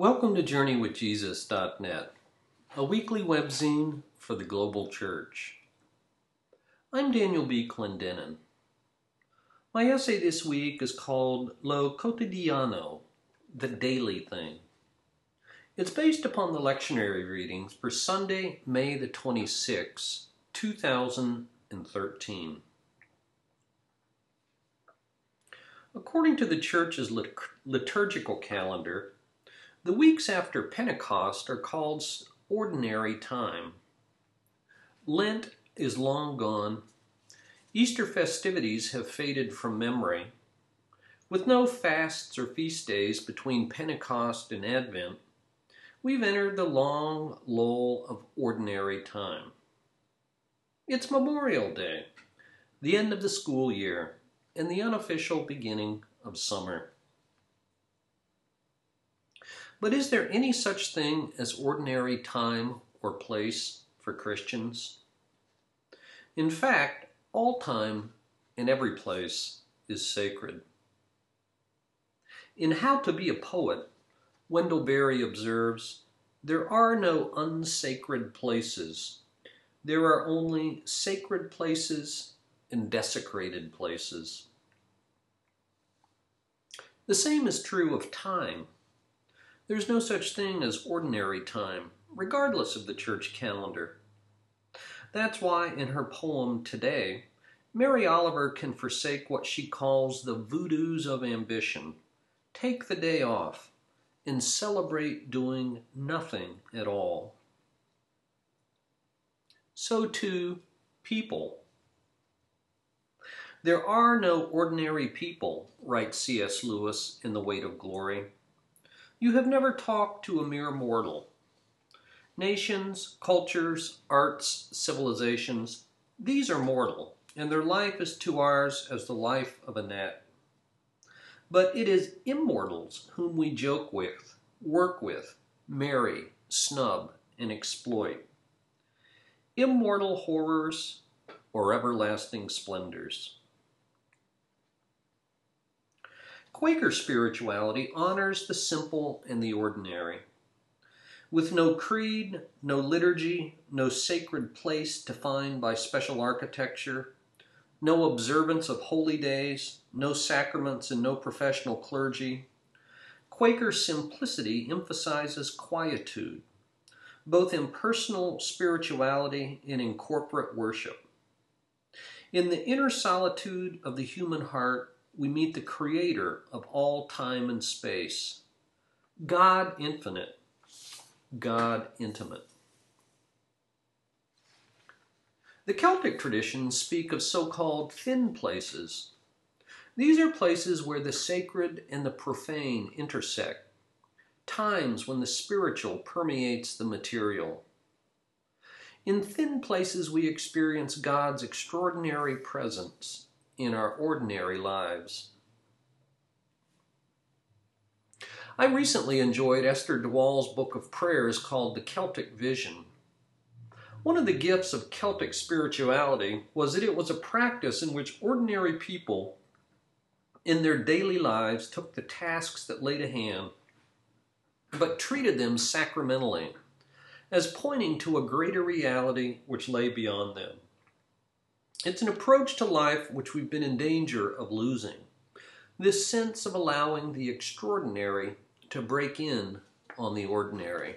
Welcome to JourneyWithJesus.net, a weekly webzine for the global church. I'm Daniel B. Clendenin. My essay this week is called Lo Cotidiano, the Daily Thing. It's based upon the lectionary readings for Sunday, May the 26th, 2013. According to the church's liturgical calendar, the weeks after Pentecost are called ordinary time. Lent is long gone. Easter festivities have faded from memory. With no fasts or feast days between Pentecost and Advent, we've entered the long lull of ordinary time. It's Memorial Day, the end of the school year, and the unofficial beginning of summer. But is there any such thing as ordinary time or place for Christians? In fact, all time and every place is sacred. In How to Be a Poet, Wendell Berry observes There are no unsacred places. There are only sacred places and desecrated places. The same is true of time. There's no such thing as ordinary time, regardless of the church calendar. That's why in her poem Today, Mary Oliver can forsake what she calls the voodoos of ambition, take the day off, and celebrate doing nothing at all. So too, people. There are no ordinary people, writes C.S. Lewis in The Weight of Glory. You have never talked to a mere mortal. Nations, cultures, arts, civilizations, these are mortal, and their life is to ours as the life of a gnat. But it is immortals whom we joke with, work with, marry, snub, and exploit. Immortal horrors or everlasting splendors. Quaker spirituality honors the simple and the ordinary. With no creed, no liturgy, no sacred place defined by special architecture, no observance of holy days, no sacraments, and no professional clergy, Quaker simplicity emphasizes quietude, both in personal spirituality and in corporate worship. In the inner solitude of the human heart, we meet the creator of all time and space, God infinite, God intimate. The Celtic traditions speak of so called thin places. These are places where the sacred and the profane intersect, times when the spiritual permeates the material. In thin places, we experience God's extraordinary presence in our ordinary lives. I recently enjoyed Esther de Waal's book of prayers called The Celtic Vision. One of the gifts of Celtic spirituality was that it was a practice in which ordinary people in their daily lives took the tasks that lay to hand, but treated them sacramentally, as pointing to a greater reality which lay beyond them. It's an approach to life which we've been in danger of losing. This sense of allowing the extraordinary to break in on the ordinary.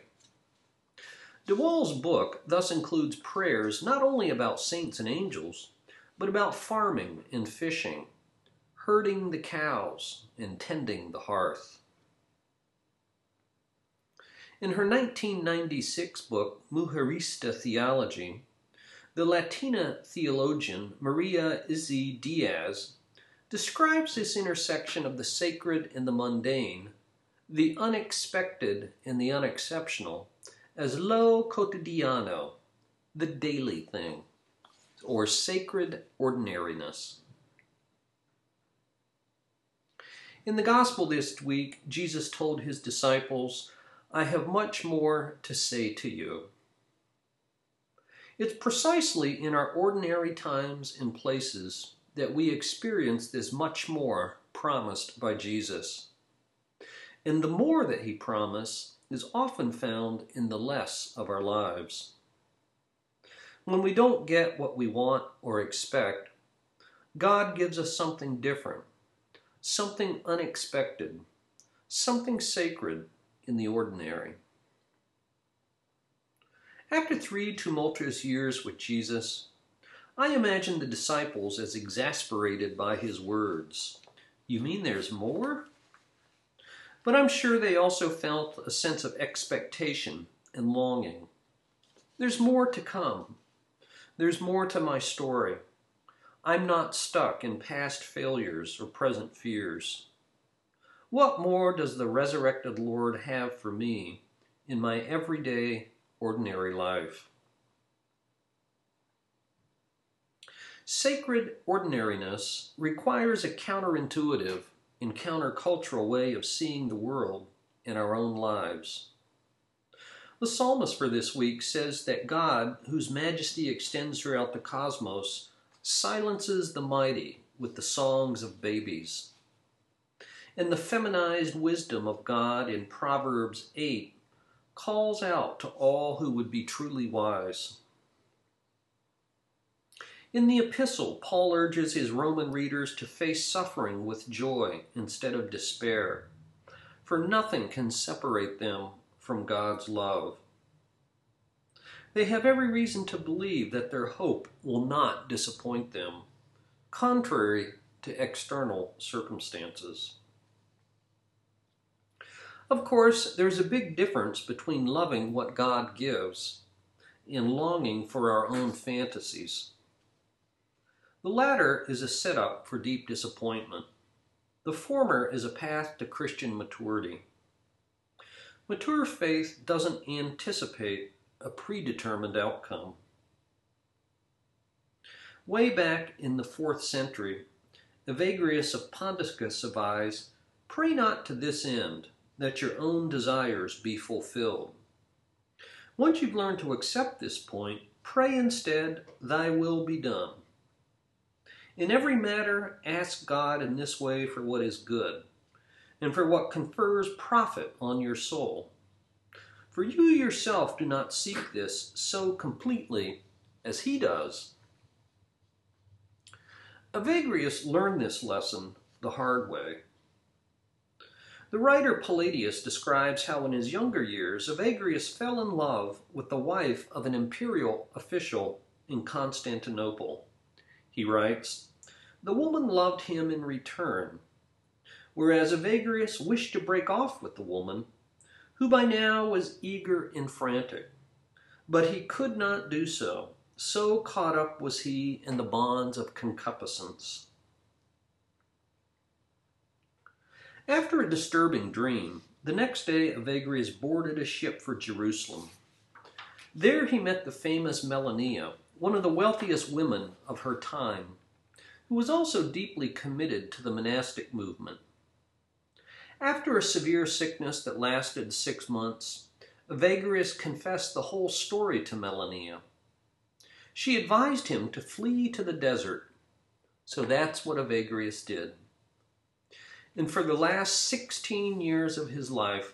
de Waal's book thus includes prayers not only about saints and angels, but about farming and fishing, herding the cows and tending the hearth. In her 1996 book, Mujerista Theology, the Latina theologian Maria Isasi-Diaz describes this intersection of the sacred and the mundane, the unexpected and the unexceptional, as lo cotidiano, the daily thing, or sacred ordinariness. In the Gospel this week, Jesus told his disciples, I have much more to say to you. It's precisely in our ordinary times and places that we experience this much more promised by Jesus. And the more that He promises is often found in the less of our lives. When we don't get what we want or expect, God gives us something different, something unexpected, something sacred in the ordinary. After three tumultuous years with Jesus, I imagine the disciples as exasperated by his words. You mean there's more? But I'm sure they also felt a sense of expectation and longing. There's more to come. There's more to my story. I'm not stuck in past failures or present fears. What more does the resurrected Lord have for me in my everyday, ordinary life? Sacred ordinariness requires a counterintuitive and countercultural way of seeing the world and our own lives. The psalmist for this week says that God, whose majesty extends throughout the cosmos, silences the mighty with the songs of babies. And the feminized wisdom of God in Proverbs 8 calls out to all who would be truly wise. In the epistle, Paul urges his Roman readers to face suffering with joy instead of despair, for nothing can separate them from God's love. They have every reason to believe that their hope will not disappoint them, contrary to external circumstances. Of course, there's a big difference between loving what God gives and longing for our own fantasies. The latter is a setup for deep disappointment. The former is a path to Christian maturity. Mature faith doesn't anticipate a predetermined outcome. Way back in the fourth century, Evagrius of Ponticus advised, Pray not to this end, that your own desires be fulfilled. Once you've learned to accept this point, pray instead, Thy will be done. In every matter, ask God in this way for what is good, and for what confers profit on your soul. For you yourself do not seek this so completely as he does. Evagrius learned this lesson the hard way. The writer Palladius describes how in his younger years Evagrius fell in love with the wife of an imperial official in Constantinople. He writes, the woman loved him in return, whereas Evagrius wished to break off with the woman, who by now was eager and frantic. But he could not do so, so caught up was he in the bonds of concupiscence. After a disturbing dream, the next day Evagrius boarded a ship for Jerusalem. There he met the famous Melania, one of the wealthiest women of her time, who was also deeply committed to the monastic movement. After a severe sickness that lasted six months, Evagrius confessed the whole story to Melania. She advised him to flee to the desert, so that's what Evagrius did. And for the last 16 years of his life,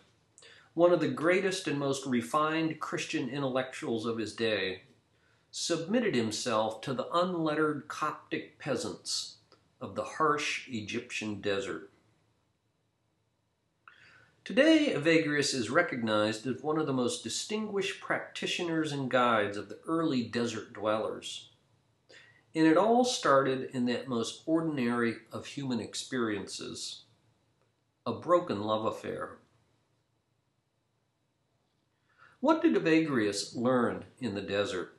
one of the greatest and most refined Christian intellectuals of his day submitted himself to the unlettered Coptic peasants of the harsh Egyptian desert. Today, Evagrius is recognized as one of the most distinguished practitioners and guides of the early desert dwellers. And it all started in that most ordinary of human experiences a broken love affair. What did Evagrius learn in the desert?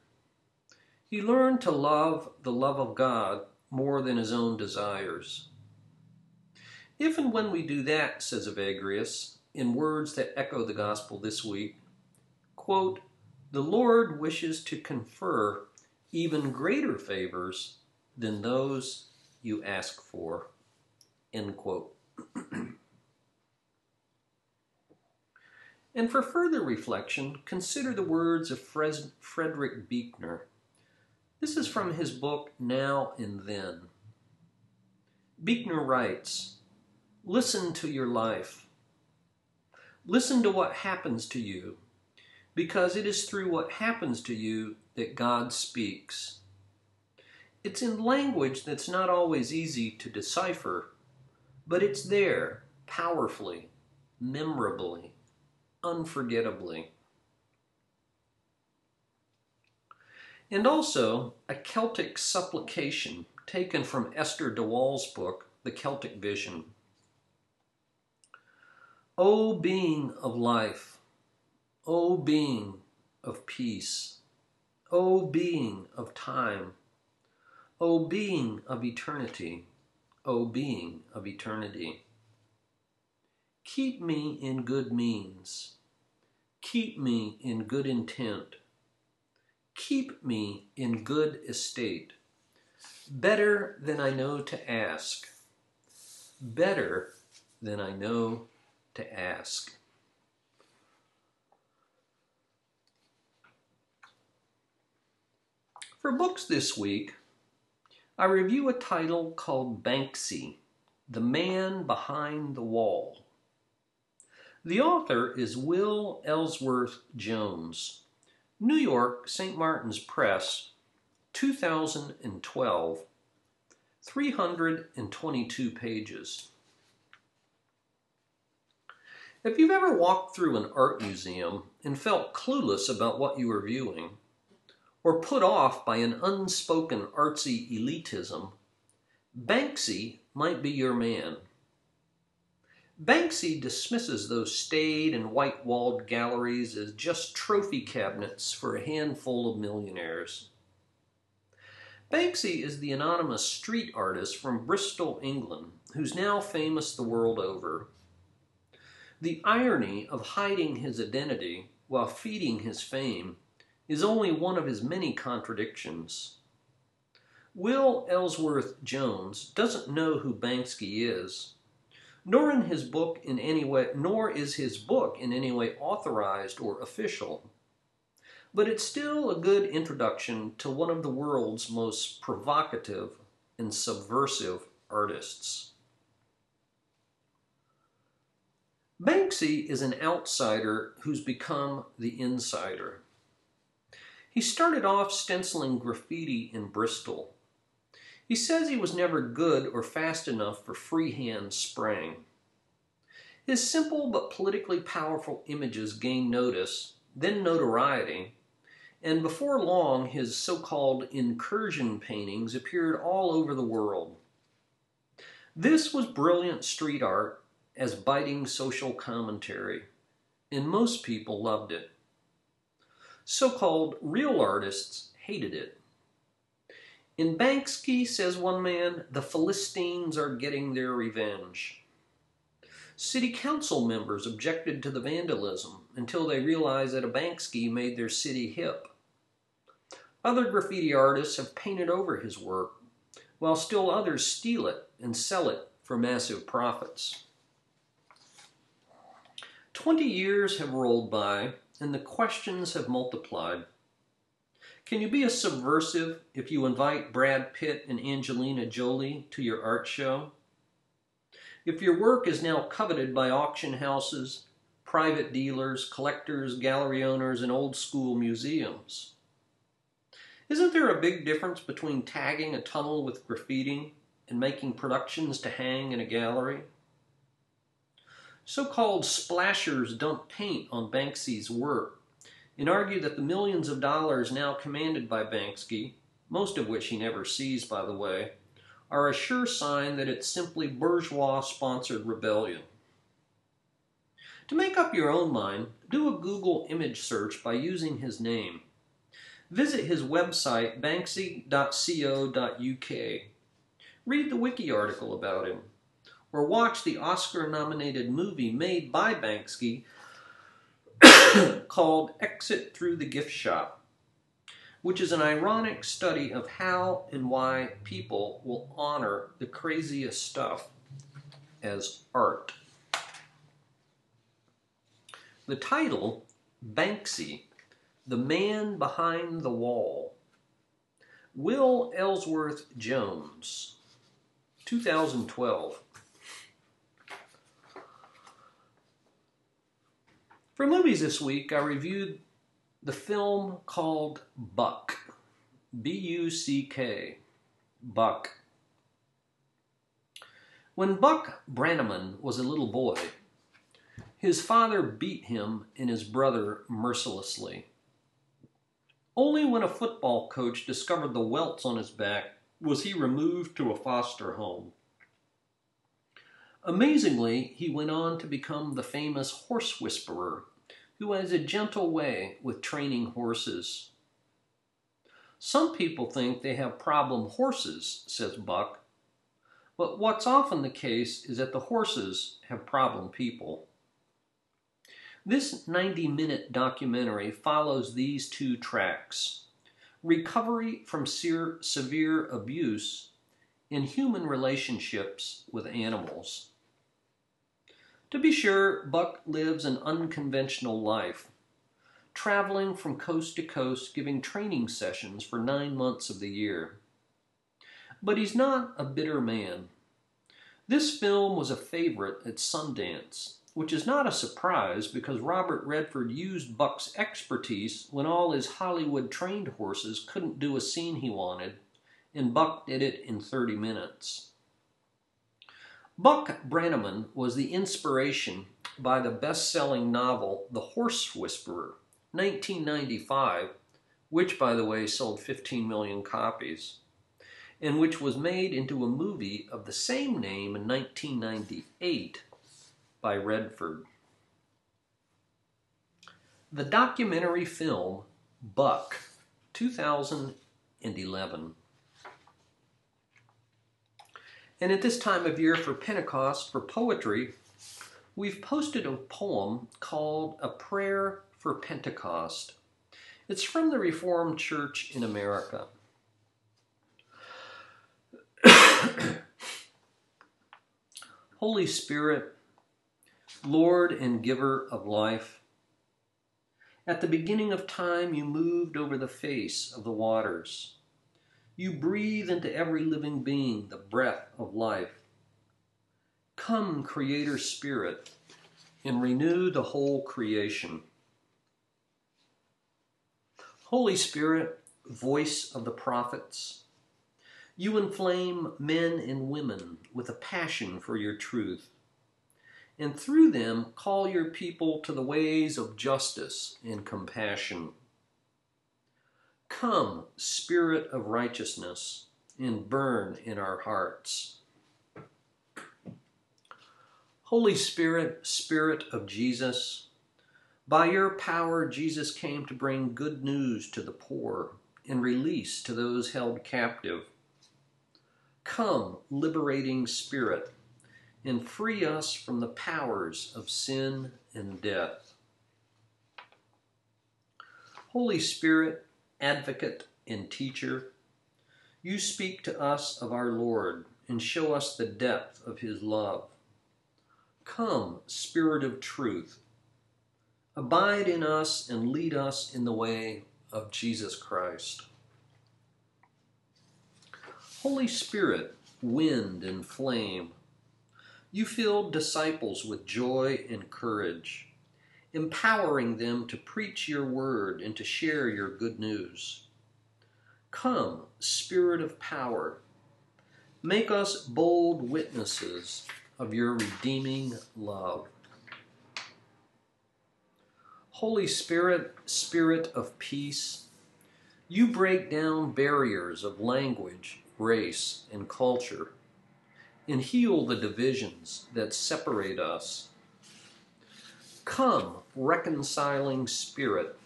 He learned to love the love of God more than his own desires. If and when we do that, says Evagrius, in words that echo the gospel this week, quote, the Lord wishes to confer even greater favors than those you ask for. End quote. and for further reflection, consider the words of Frederick Buechner this is from his book Now and Then. Buechner writes Listen to your life. Listen to what happens to you, because it is through what happens to you that God speaks. It's in language that's not always easy to decipher, but it's there powerfully, memorably, unforgettably. And also a Celtic supplication taken from Esther de Waal's book, The Celtic Vision. O being of life, O being of peace, O being of time, O being of eternity, O being of eternity. Keep me in good means, keep me in good intent, keep me in good estate, better than I know to ask, better than I know to ask. For books this week, I review a title called Banksy, The Man Behind the Wall. The author is Will Ellsworth Jones, New York, St. Martin's Press, 2012, 322 pages. If you've ever walked through an art museum and felt clueless about what you were viewing, or put off by an unspoken artsy elitism, Banksy might be your man. Banksy dismisses those staid and white walled galleries as just trophy cabinets for a handful of millionaires. Banksy is the anonymous street artist from Bristol, England, who's now famous the world over. The irony of hiding his identity while feeding his fame is only one of his many contradictions. Will Ellsworth Jones doesn't know who Banksy is nor in his book in any way nor is his book in any way authorized or official but it's still a good introduction to one of the world's most provocative and subversive artists. Banksy is an outsider who's become the insider. He started off stenciling graffiti in Bristol he says he was never good or fast enough for freehand spraying. His simple but politically powerful images gained notice, then notoriety, and before long his so-called incursion paintings appeared all over the world. This was brilliant street art as biting social commentary, and most people loved it. So-called real artists hated it. In Banksy, says one man, the Philistines are getting their revenge. City council members objected to the vandalism until they realized that a Banksy made their city hip. Other graffiti artists have painted over his work, while still others steal it and sell it for massive profits. Twenty years have rolled by, and the questions have multiplied. Can you be a subversive if you invite Brad Pitt and Angelina Jolie to your art show? If your work is now coveted by auction houses, private dealers, collectors, gallery owners, and old school museums? Isn't there a big difference between tagging a tunnel with graffiti and making productions to hang in a gallery? So-called splashers dump paint on Banksy's work and argue that the millions of dollars now commanded by Banksy, most of which he never sees, by the way, are a sure sign that it's simply bourgeois-sponsored rebellion. To make up your own mind, do a Google image search by using his name. Visit his website, banksy.co.uk. Read the wiki article about him, or watch the Oscar-nominated movie made by Banksy called Exit Through the Gift Shop, which is an ironic study of how and why people will honor the craziest stuff as art. The title, Banksy, The Man Behind the Wall, Will Ellsworth Jones, 2012. For movies this week, I reviewed the film called Buck. B U C K. Buck. When Buck Brannaman was a little boy, his father beat him and his brother mercilessly. Only when a football coach discovered the welts on his back was he removed to a foster home. Amazingly, he went on to become the famous horse whisperer who has a gentle way with training horses. Some people think they have problem horses, says Buck, but what's often the case is that the horses have problem people. This 90 minute documentary follows these two tracks recovery from severe abuse in human relationships with animals. To be sure, Buck lives an unconventional life, traveling from coast to coast giving training sessions for nine months of the year. But he's not a bitter man. This film was a favorite at Sundance, which is not a surprise because Robert Redford used Buck's expertise when all his Hollywood trained horses couldn't do a scene he wanted, and Buck did it in 30 minutes. Buck Brannaman was the inspiration by the best selling novel The Horse Whisperer, 1995, which, by the way, sold 15 million copies, and which was made into a movie of the same name in 1998 by Redford. The documentary film Buck, 2011. And at this time of year for Pentecost, for poetry, we've posted a poem called A Prayer for Pentecost. It's from the Reformed Church in America. Holy Spirit, Lord and giver of life, at the beginning of time you moved over the face of the waters. You breathe into every living being the breath of life. Come, Creator Spirit, and renew the whole creation. Holy Spirit, voice of the prophets, you inflame men and women with a passion for your truth, and through them call your people to the ways of justice and compassion. Come, Spirit of righteousness, and burn in our hearts. Holy Spirit, Spirit of Jesus, by your power, Jesus came to bring good news to the poor and release to those held captive. Come, liberating Spirit, and free us from the powers of sin and death. Holy Spirit, advocate and teacher, you speak to us of our Lord and show us the depth of his love. Come, Spirit of truth, abide in us and lead us in the way of Jesus Christ. Holy Spirit, wind and flame, you filled disciples with joy and courage empowering them to preach your word and to share your good news. Come, Spirit of power, make us bold witnesses of your redeeming love. Holy Spirit, Spirit of peace, you break down barriers of language, race, and culture, and heal the divisions that separate us Come, reconciling Spirit,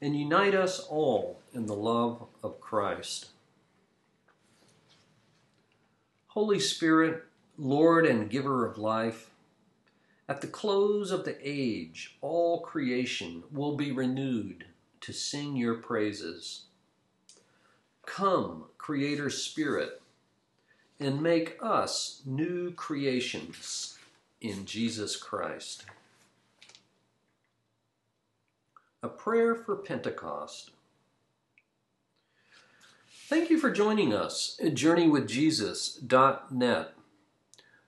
and unite us all in the love of Christ. Holy Spirit, Lord and giver of life, at the close of the age, all creation will be renewed to sing your praises. Come, Creator Spirit, and make us new creations in Jesus Christ. A Prayer for Pentecost. Thank you for joining us at JourneyWithJesus.net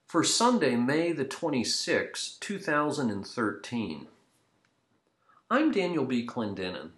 for Sunday, May the 26th, 2013. I'm Daniel B. Clendenin.